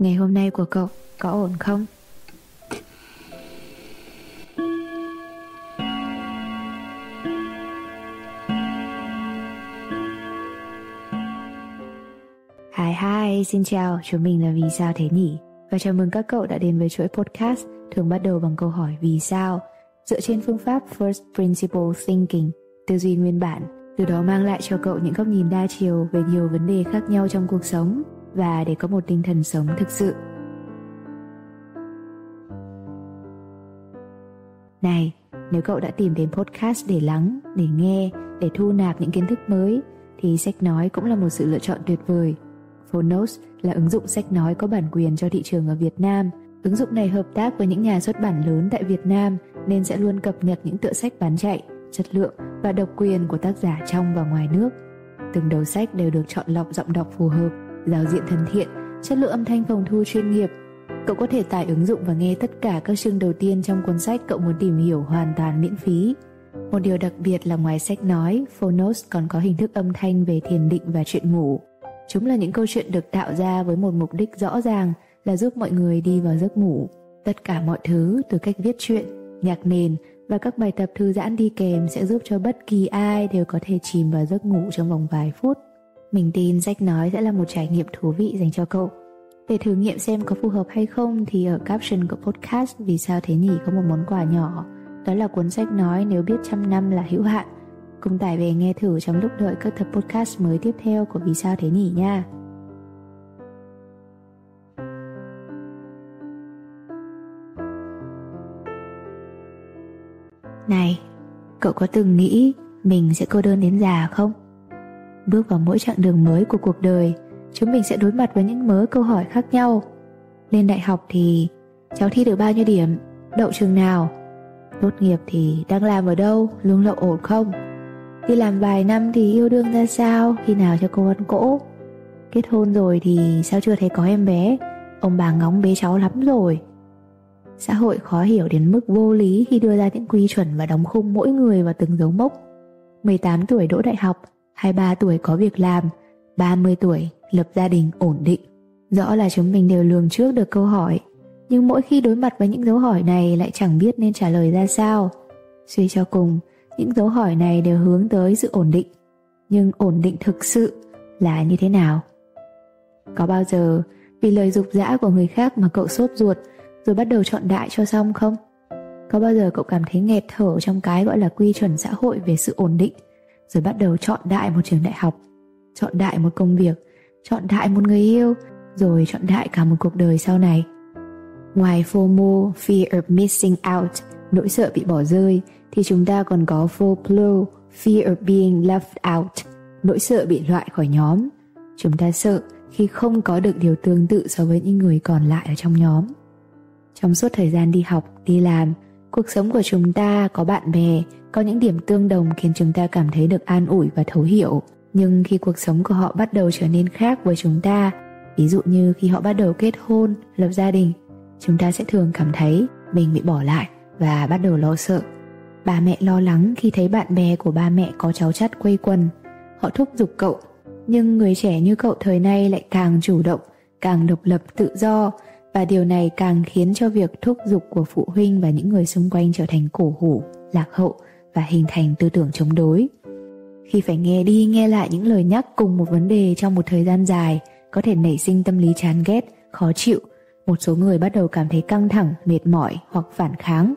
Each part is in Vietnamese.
Ngày hôm nay của cậu có ổn không? Hi hi, xin chào, chúng mình là Vì Sao Thế Nhỉ? Và chào mừng các cậu đã đến với chuỗi podcast thường bắt đầu bằng câu hỏi Vì sao? Dựa trên phương pháp First Principle Thinking, tư duy nguyên bản, từ đó mang lại cho cậu những góc nhìn đa chiều về nhiều vấn đề khác nhau trong cuộc sống và để có một tinh thần sống thực sự. Này, nếu cậu đã tìm đến podcast để lắng, để nghe, để thu nạp những kiến thức mới thì sách nói cũng là một sự lựa chọn tuyệt vời. Phonos là ứng dụng sách nói có bản quyền cho thị trường ở Việt Nam. Ứng dụng này hợp tác với những nhà xuất bản lớn tại Việt Nam nên sẽ luôn cập nhật những tựa sách bán chạy, chất lượng và độc quyền của tác giả trong và ngoài nước. Từng đầu sách đều được chọn lọc giọng đọc phù hợp, giao diện thân thiện, chất lượng âm thanh phòng thu chuyên nghiệp. Cậu có thể tải ứng dụng và nghe tất cả các chương đầu tiên trong cuốn sách cậu muốn tìm hiểu hoàn toàn miễn phí. Một điều đặc biệt là ngoài sách nói, Phonos còn có hình thức âm thanh về thiền định và chuyện ngủ. Chúng là những câu chuyện được tạo ra với một mục đích rõ ràng là giúp mọi người đi vào giấc ngủ. Tất cả mọi thứ từ cách viết truyện, nhạc nền và các bài tập thư giãn đi kèm sẽ giúp cho bất kỳ ai đều có thể chìm vào giấc ngủ trong vòng vài phút. Mình tin sách nói sẽ là một trải nghiệm thú vị dành cho cậu. Để thử nghiệm xem có phù hợp hay không thì ở caption của podcast Vì sao thế nhỉ có một món quà nhỏ. Đó là cuốn sách nói nếu biết trăm năm là hữu hạn. Cùng tải về nghe thử trong lúc đợi các tập podcast mới tiếp theo của Vì sao thế nhỉ nha. Này, cậu có từng nghĩ mình sẽ cô đơn đến già không? Bước vào mỗi chặng đường mới của cuộc đời, chúng mình sẽ đối mặt với những mớ câu hỏi khác nhau. Lên đại học thì cháu thi được bao nhiêu điểm, đậu trường nào? Tốt nghiệp thì đang làm ở đâu, lương lậu ổn không? Đi làm vài năm thì yêu đương ra sao, khi nào cho cô ăn cỗ? Kết hôn rồi thì sao chưa thấy có em bé, ông bà ngóng bế cháu lắm rồi. Xã hội khó hiểu đến mức vô lý khi đưa ra những quy chuẩn và đóng khung mỗi người vào từng dấu mốc. 18 tuổi đỗ đại học, 23 tuổi có việc làm, 30 tuổi lập gia đình ổn định. Rõ là chúng mình đều lường trước được câu hỏi, nhưng mỗi khi đối mặt với những dấu hỏi này lại chẳng biết nên trả lời ra sao. Suy cho cùng, những dấu hỏi này đều hướng tới sự ổn định. Nhưng ổn định thực sự là như thế nào? Có bao giờ vì lời dục dã của người khác mà cậu sốt ruột rồi bắt đầu chọn đại cho xong không? Có bao giờ cậu cảm thấy nghẹt thở trong cái gọi là quy chuẩn xã hội về sự ổn định rồi bắt đầu chọn đại một trường đại học, chọn đại một công việc, chọn đại một người yêu, rồi chọn đại cả một cuộc đời sau này. Ngoài FOMO, Fear of Missing Out, nỗi sợ bị bỏ rơi, thì chúng ta còn có FOPLO, Fear of Being Left Out, nỗi sợ bị loại khỏi nhóm. Chúng ta sợ khi không có được điều tương tự so với những người còn lại ở trong nhóm. Trong suốt thời gian đi học, đi làm, cuộc sống của chúng ta có bạn bè, có những điểm tương đồng khiến chúng ta cảm thấy được an ủi và thấu hiểu. Nhưng khi cuộc sống của họ bắt đầu trở nên khác với chúng ta, ví dụ như khi họ bắt đầu kết hôn, lập gia đình, chúng ta sẽ thường cảm thấy mình bị bỏ lại và bắt đầu lo sợ. Bà mẹ lo lắng khi thấy bạn bè của ba mẹ có cháu chắt quây quần. Họ thúc giục cậu, nhưng người trẻ như cậu thời nay lại càng chủ động, càng độc lập tự do, và điều này càng khiến cho việc thúc giục của phụ huynh và những người xung quanh trở thành cổ hủ, lạc hậu và hình thành tư tưởng chống đối. Khi phải nghe đi nghe lại những lời nhắc cùng một vấn đề trong một thời gian dài, có thể nảy sinh tâm lý chán ghét, khó chịu. Một số người bắt đầu cảm thấy căng thẳng, mệt mỏi hoặc phản kháng.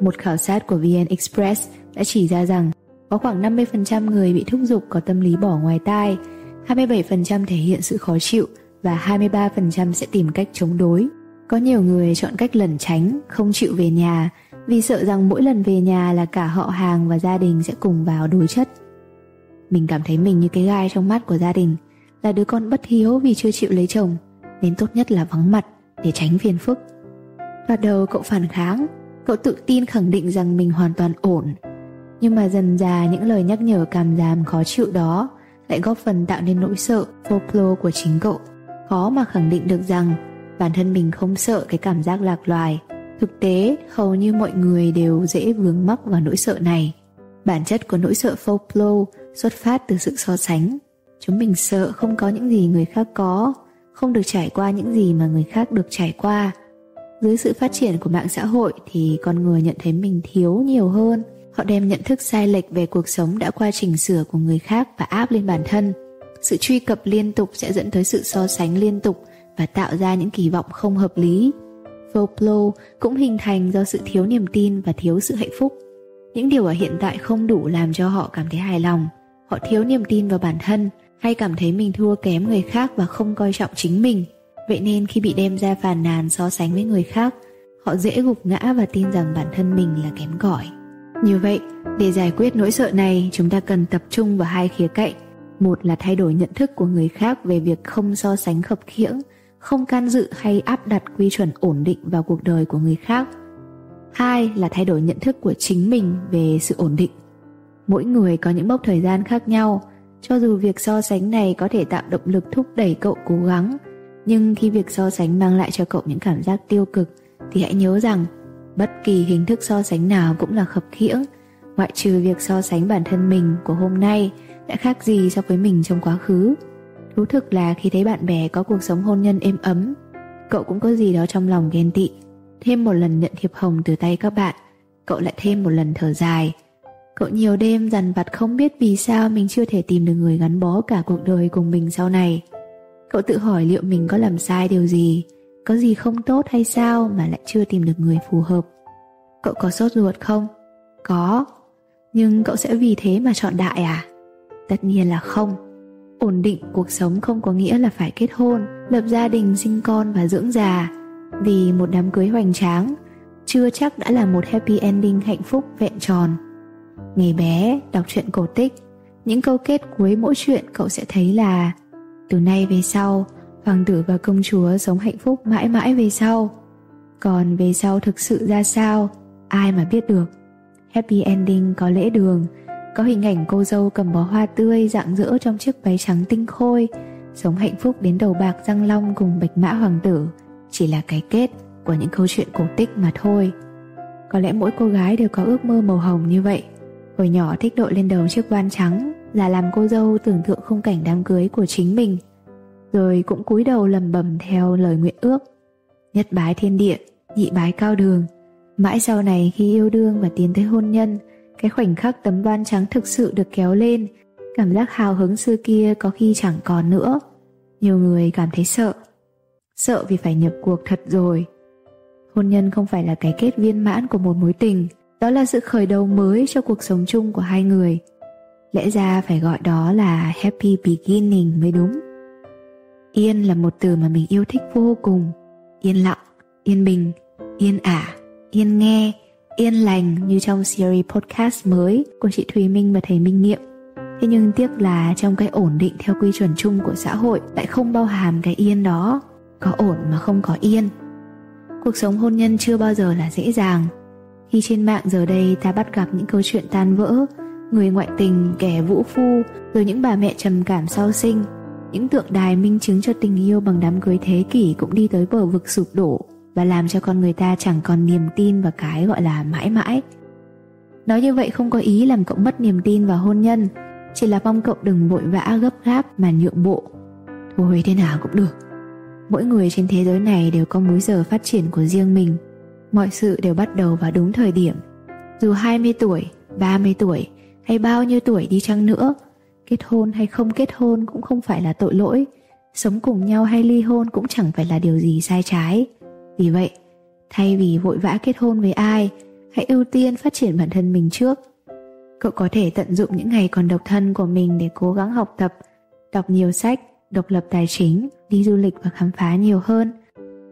Một khảo sát của VN Express đã chỉ ra rằng có khoảng 50% người bị thúc giục có tâm lý bỏ ngoài tai, 27% thể hiện sự khó chịu và 23% sẽ tìm cách chống đối. Có nhiều người chọn cách lẩn tránh, không chịu về nhà vì sợ rằng mỗi lần về nhà là cả họ hàng và gia đình sẽ cùng vào đối chất. Mình cảm thấy mình như cái gai trong mắt của gia đình, là đứa con bất hiếu vì chưa chịu lấy chồng, nên tốt nhất là vắng mặt để tránh phiền phức. Thoạt đầu cậu phản kháng, cậu tự tin khẳng định rằng mình hoàn toàn ổn. Nhưng mà dần dà những lời nhắc nhở cảm giảm khó chịu đó lại góp phần tạo nên nỗi sợ folklore của chính cậu. Khó mà khẳng định được rằng bản thân mình không sợ cái cảm giác lạc loài. Thực tế, hầu như mọi người đều dễ vướng mắc vào nỗi sợ này. Bản chất của nỗi sợ folklore xuất phát từ sự so sánh. Chúng mình sợ không có những gì người khác có, không được trải qua những gì mà người khác được trải qua dưới sự phát triển của mạng xã hội thì con người nhận thấy mình thiếu nhiều hơn họ đem nhận thức sai lệch về cuộc sống đã qua chỉnh sửa của người khác và áp lên bản thân sự truy cập liên tục sẽ dẫn tới sự so sánh liên tục và tạo ra những kỳ vọng không hợp lý FOPLO cũng hình thành do sự thiếu niềm tin và thiếu sự hạnh phúc. Những điều ở hiện tại không đủ làm cho họ cảm thấy hài lòng. Họ thiếu niềm tin vào bản thân hay cảm thấy mình thua kém người khác và không coi trọng chính mình. Vậy nên khi bị đem ra phàn nàn so sánh với người khác, họ dễ gục ngã và tin rằng bản thân mình là kém cỏi. Như vậy, để giải quyết nỗi sợ này, chúng ta cần tập trung vào hai khía cạnh. Một là thay đổi nhận thức của người khác về việc không so sánh khập khiễng, không can dự hay áp đặt quy chuẩn ổn định vào cuộc đời của người khác. Hai là thay đổi nhận thức của chính mình về sự ổn định. Mỗi người có những mốc thời gian khác nhau. Cho dù việc so sánh này có thể tạo động lực thúc đẩy cậu cố gắng, nhưng khi việc so sánh mang lại cho cậu những cảm giác tiêu cực, thì hãy nhớ rằng bất kỳ hình thức so sánh nào cũng là khập khiễng, ngoại trừ việc so sánh bản thân mình của hôm nay đã khác gì so với mình trong quá khứ Thú thực là khi thấy bạn bè có cuộc sống hôn nhân êm ấm, cậu cũng có gì đó trong lòng ghen tị. Thêm một lần nhận thiệp hồng từ tay các bạn, cậu lại thêm một lần thở dài. Cậu nhiều đêm dằn vặt không biết vì sao mình chưa thể tìm được người gắn bó cả cuộc đời cùng mình sau này. Cậu tự hỏi liệu mình có làm sai điều gì, có gì không tốt hay sao mà lại chưa tìm được người phù hợp. Cậu có sốt ruột không? Có. Nhưng cậu sẽ vì thế mà chọn đại à? Tất nhiên là không. Ổn định cuộc sống không có nghĩa là phải kết hôn, lập gia đình, sinh con và dưỡng già. Vì một đám cưới hoành tráng, chưa chắc đã là một happy ending hạnh phúc vẹn tròn. Ngày bé, đọc truyện cổ tích, những câu kết cuối mỗi chuyện cậu sẽ thấy là, từ nay về sau, hoàng tử và công chúa sống hạnh phúc mãi mãi về sau. Còn về sau thực sự ra sao, ai mà biết được. Happy ending có lễ đường có hình ảnh cô dâu cầm bó hoa tươi rạng rỡ trong chiếc váy trắng tinh khôi, sống hạnh phúc đến đầu bạc răng long cùng bạch mã hoàng tử. Chỉ là cái kết của những câu chuyện cổ tích mà thôi. Có lẽ mỗi cô gái đều có ước mơ màu hồng như vậy. Hồi nhỏ thích đội lên đầu chiếc van trắng, là làm cô dâu tưởng tượng khung cảnh đám cưới của chính mình. Rồi cũng cúi đầu lầm bầm theo lời nguyện ước. Nhất bái thiên địa, nhị bái cao đường. Mãi sau này khi yêu đương và tiến tới hôn nhân cái khoảnh khắc tấm van trắng thực sự được kéo lên, cảm giác hào hứng xưa kia có khi chẳng còn nữa. Nhiều người cảm thấy sợ. Sợ vì phải nhập cuộc thật rồi. Hôn nhân không phải là cái kết viên mãn của một mối tình, đó là sự khởi đầu mới cho cuộc sống chung của hai người. Lẽ ra phải gọi đó là happy beginning mới đúng. Yên là một từ mà mình yêu thích vô cùng. Yên lặng, yên bình, yên ả, yên nghe yên lành như trong series podcast mới của chị Thùy Minh và thầy Minh Niệm. Thế nhưng tiếc là trong cái ổn định theo quy chuẩn chung của xã hội lại không bao hàm cái yên đó, có ổn mà không có yên. Cuộc sống hôn nhân chưa bao giờ là dễ dàng. Khi trên mạng giờ đây ta bắt gặp những câu chuyện tan vỡ, người ngoại tình, kẻ vũ phu, rồi những bà mẹ trầm cảm sau sinh, những tượng đài minh chứng cho tình yêu bằng đám cưới thế kỷ cũng đi tới bờ vực sụp đổ và làm cho con người ta chẳng còn niềm tin vào cái gọi là mãi mãi. Nói như vậy không có ý làm cậu mất niềm tin vào hôn nhân chỉ là mong cậu đừng vội vã gấp gáp mà nhượng bộ. Thôi thế nào cũng được. Mỗi người trên thế giới này đều có múi giờ phát triển của riêng mình. Mọi sự đều bắt đầu vào đúng thời điểm. Dù 20 tuổi, 30 tuổi hay bao nhiêu tuổi đi chăng nữa kết hôn hay không kết hôn cũng không phải là tội lỗi. Sống cùng nhau hay ly hôn cũng chẳng phải là điều gì sai trái vì vậy, thay vì vội vã kết hôn với ai, hãy ưu tiên phát triển bản thân mình trước. Cậu có thể tận dụng những ngày còn độc thân của mình để cố gắng học tập, đọc nhiều sách, độc lập tài chính, đi du lịch và khám phá nhiều hơn.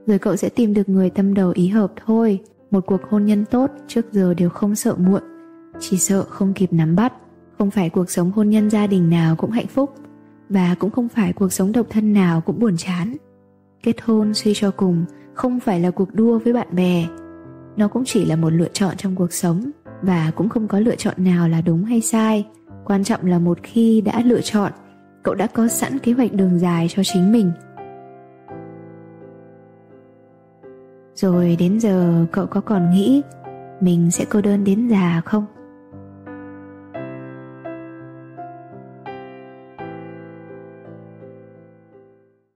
Rồi cậu sẽ tìm được người tâm đầu ý hợp thôi. Một cuộc hôn nhân tốt trước giờ đều không sợ muộn, chỉ sợ không kịp nắm bắt. Không phải cuộc sống hôn nhân gia đình nào cũng hạnh phúc, và cũng không phải cuộc sống độc thân nào cũng buồn chán. Kết hôn suy cho cùng không phải là cuộc đua với bạn bè. Nó cũng chỉ là một lựa chọn trong cuộc sống và cũng không có lựa chọn nào là đúng hay sai. Quan trọng là một khi đã lựa chọn, cậu đã có sẵn kế hoạch đường dài cho chính mình. Rồi đến giờ cậu có còn nghĩ mình sẽ cô đơn đến già không?